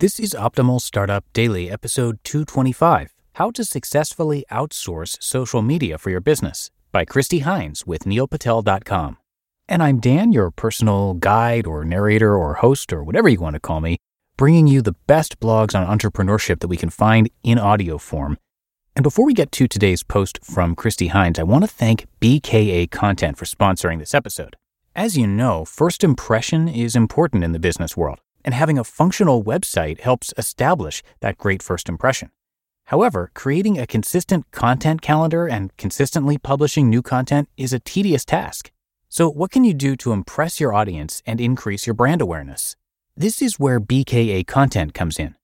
This is Optimal Startup Daily, episode 225 How to Successfully Outsource Social Media for Your Business by Kristi Hines with neilpatel.com. And I'm Dan, your personal guide or narrator or host or whatever you want to call me, bringing you the best blogs on entrepreneurship that we can find in audio form. And before we get to today's post from Kristi Hines, I want to thank BKA Content for sponsoring this episode. As you know, first impression is important in the business world and having a functional website helps establish that great first impression. However, creating a consistent content calendar and consistently publishing new content is a tedious task. So, what can you do to impress your audience and increase your brand awareness? This is where BKA Content comes in.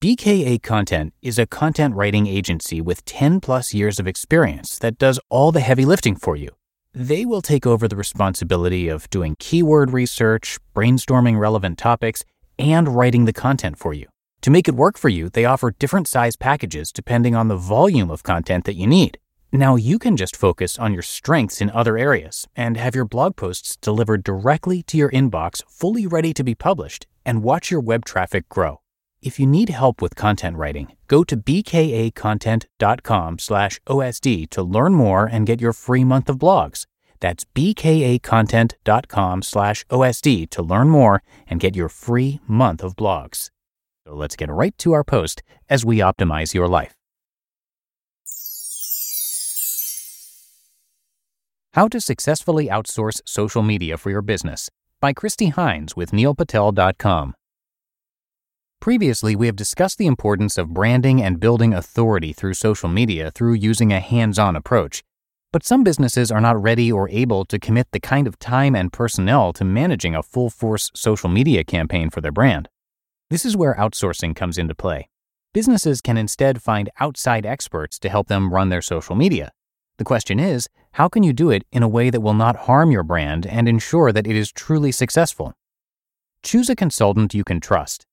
BKA Content is a content writing agency with 10 plus years of experience that does all the heavy lifting for you. They will take over the responsibility of doing keyword research, brainstorming relevant topics, and writing the content for you. To make it work for you, they offer different size packages depending on the volume of content that you need. Now you can just focus on your strengths in other areas and have your blog posts delivered directly to your inbox, fully ready to be published, and watch your web traffic grow. If you need help with content writing, go to bkacontent.com/osd to learn more and get your free month of blogs. That's bkacontent.com slash OSD to learn more and get your free month of blogs. So let's get right to our post as we optimize your life. How to Successfully Outsource Social Media for Your Business by Kristi Hines with neilpatel.com. Previously, we have discussed the importance of branding and building authority through social media through using a hands on approach but some businesses are not ready or able to commit the kind of time and personnel to managing a full force social media campaign for their brand. This is where outsourcing comes into play. Businesses can instead find outside experts to help them run their social media. The question is, how can you do it in a way that will not harm your brand and ensure that it is truly successful? Choose a consultant you can trust.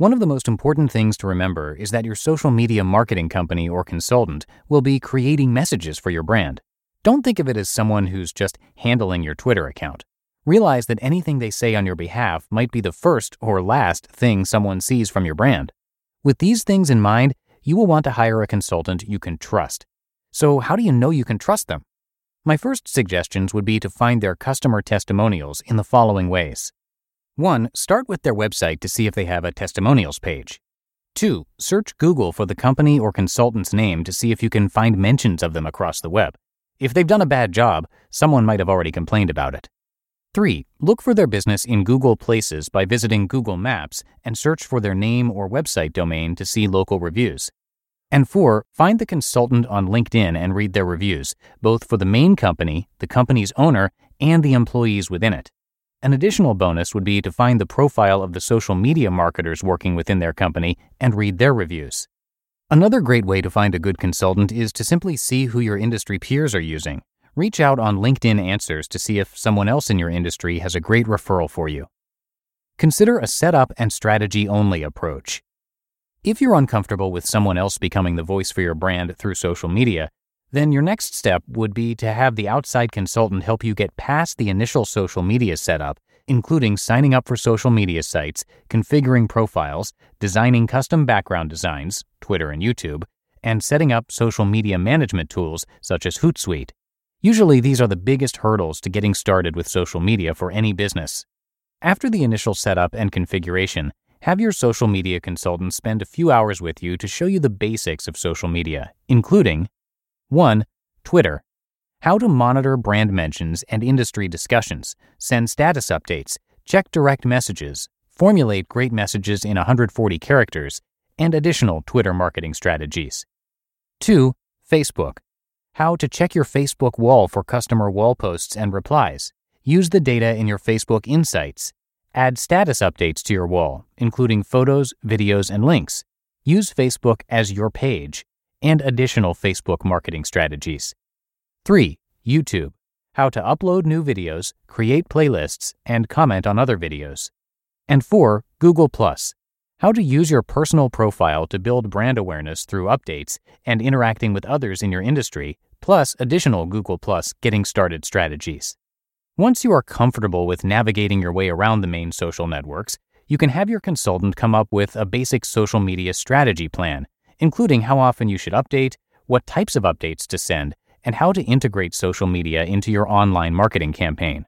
One of the most important things to remember is that your social media marketing company or consultant will be creating messages for your brand. Don't think of it as someone who's just handling your Twitter account. Realize that anything they say on your behalf might be the first or last thing someone sees from your brand. With these things in mind, you will want to hire a consultant you can trust. So, how do you know you can trust them? My first suggestions would be to find their customer testimonials in the following ways. 1. Start with their website to see if they have a testimonials page. 2. Search Google for the company or consultant's name to see if you can find mentions of them across the web. If they've done a bad job, someone might have already complained about it. 3. Look for their business in Google Places by visiting Google Maps and search for their name or website domain to see local reviews. And 4. Find the consultant on LinkedIn and read their reviews, both for the main company, the company's owner, and the employees within it. An additional bonus would be to find the profile of the social media marketers working within their company and read their reviews. Another great way to find a good consultant is to simply see who your industry peers are using. Reach out on LinkedIn Answers to see if someone else in your industry has a great referral for you. Consider a setup and strategy only approach. If you're uncomfortable with someone else becoming the voice for your brand through social media, then your next step would be to have the outside consultant help you get past the initial social media setup, including signing up for social media sites, configuring profiles, designing custom background designs, Twitter and YouTube, and setting up social media management tools such as Hootsuite. Usually, these are the biggest hurdles to getting started with social media for any business. After the initial setup and configuration, have your social media consultant spend a few hours with you to show you the basics of social media, including 1. Twitter. How to monitor brand mentions and industry discussions, send status updates, check direct messages, formulate great messages in 140 characters, and additional Twitter marketing strategies. 2. Facebook. How to check your Facebook wall for customer wall posts and replies. Use the data in your Facebook Insights. Add status updates to your wall, including photos, videos, and links. Use Facebook as your page and additional Facebook marketing strategies. 3. YouTube. How to upload new videos, create playlists, and comment on other videos. And 4. Google Plus. How to use your personal profile to build brand awareness through updates and interacting with others in your industry, plus additional Google Plus getting started strategies. Once you are comfortable with navigating your way around the main social networks, you can have your consultant come up with a basic social media strategy plan, including how often you should update, what types of updates to send, and how to integrate social media into your online marketing campaign.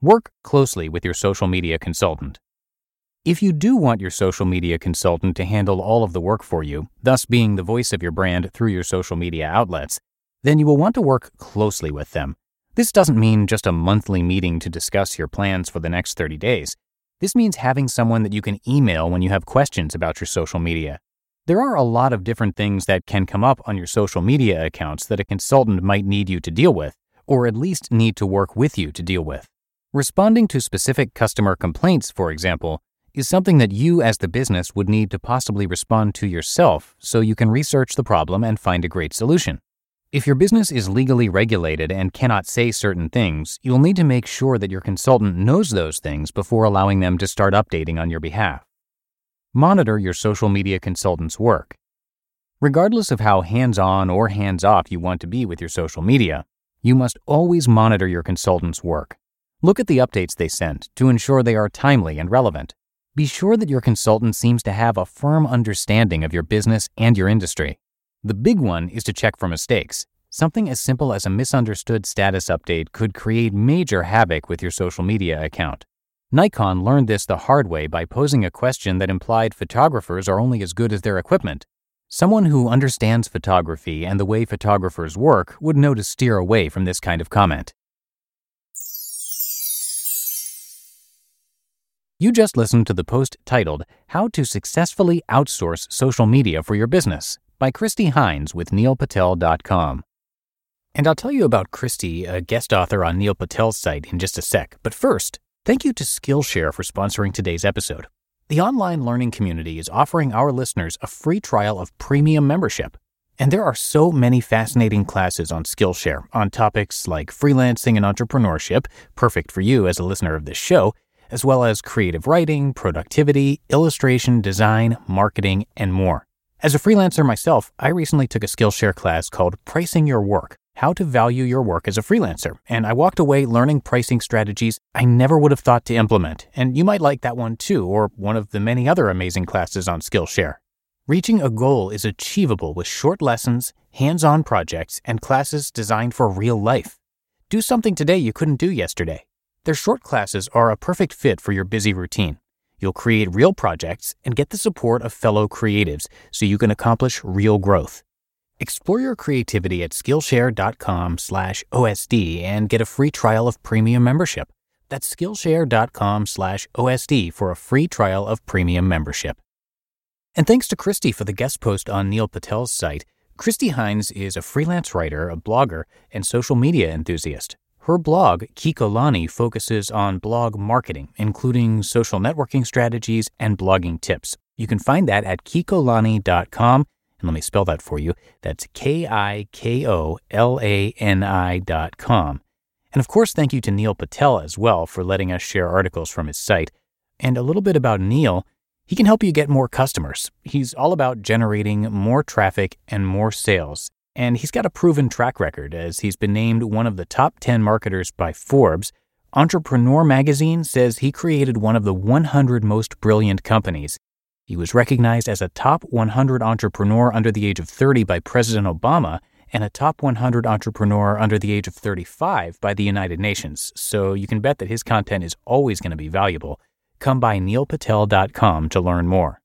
Work closely with your social media consultant. If you do want your social media consultant to handle all of the work for you, thus being the voice of your brand through your social media outlets, then you will want to work closely with them. This doesn't mean just a monthly meeting to discuss your plans for the next 30 days. This means having someone that you can email when you have questions about your social media. There are a lot of different things that can come up on your social media accounts that a consultant might need you to deal with, or at least need to work with you to deal with. Responding to specific customer complaints, for example, is something that you as the business would need to possibly respond to yourself so you can research the problem and find a great solution. If your business is legally regulated and cannot say certain things, you'll need to make sure that your consultant knows those things before allowing them to start updating on your behalf. Monitor your social media consultant's work. Regardless of how hands on or hands off you want to be with your social media, you must always monitor your consultant's work. Look at the updates they send to ensure they are timely and relevant. Be sure that your consultant seems to have a firm understanding of your business and your industry. The big one is to check for mistakes. Something as simple as a misunderstood status update could create major havoc with your social media account. Nikon learned this the hard way by posing a question that implied photographers are only as good as their equipment. Someone who understands photography and the way photographers work would know to steer away from this kind of comment. You just listened to the post titled How to Successfully Outsource Social Media for Your Business by Kristi Hines with neilpatel.com. And I'll tell you about Kristi, a guest author on Neil Patel's site, in just a sec. But first, thank you to Skillshare for sponsoring today's episode. The online learning community is offering our listeners a free trial of premium membership. And there are so many fascinating classes on Skillshare on topics like freelancing and entrepreneurship, perfect for you as a listener of this show as well as creative writing, productivity, illustration, design, marketing, and more. As a freelancer myself, I recently took a Skillshare class called Pricing Your Work How to Value Your Work as a Freelancer, and I walked away learning pricing strategies I never would have thought to implement. And you might like that one too, or one of the many other amazing classes on Skillshare. Reaching a goal is achievable with short lessons, hands on projects, and classes designed for real life. Do something today you couldn't do yesterday. Their short classes are a perfect fit for your busy routine. You'll create real projects and get the support of fellow creatives so you can accomplish real growth. Explore your creativity at skillshare.com/osd and get a free trial of premium membership. That's skillshare.com/osd for a free trial of premium membership. And thanks to Kristi for the guest post on Neil Patel's site. Kristi Hines is a freelance writer, a blogger, and social media enthusiast. Her blog, Kikolani, focuses on blog marketing, including social networking strategies and blogging tips. You can find that at kikolani.com. And let me spell that for you. That's K I K O L A N I dot com. And of course, thank you to Neil Patel as well for letting us share articles from his site. And a little bit about Neil. He can help you get more customers. He's all about generating more traffic and more sales and he's got a proven track record as he's been named one of the top 10 marketers by Forbes. Entrepreneur magazine says he created one of the 100 most brilliant companies. He was recognized as a top 100 entrepreneur under the age of 30 by President Obama and a top 100 entrepreneur under the age of 35 by the United Nations. So you can bet that his content is always going to be valuable. Come by neilpatel.com to learn more.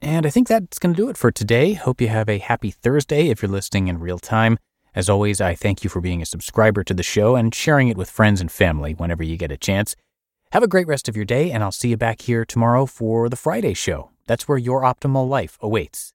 And I think that's going to do it for today. Hope you have a happy Thursday if you're listening in real time. As always, I thank you for being a subscriber to the show and sharing it with friends and family whenever you get a chance. Have a great rest of your day, and I'll see you back here tomorrow for the Friday show. That's where your optimal life awaits.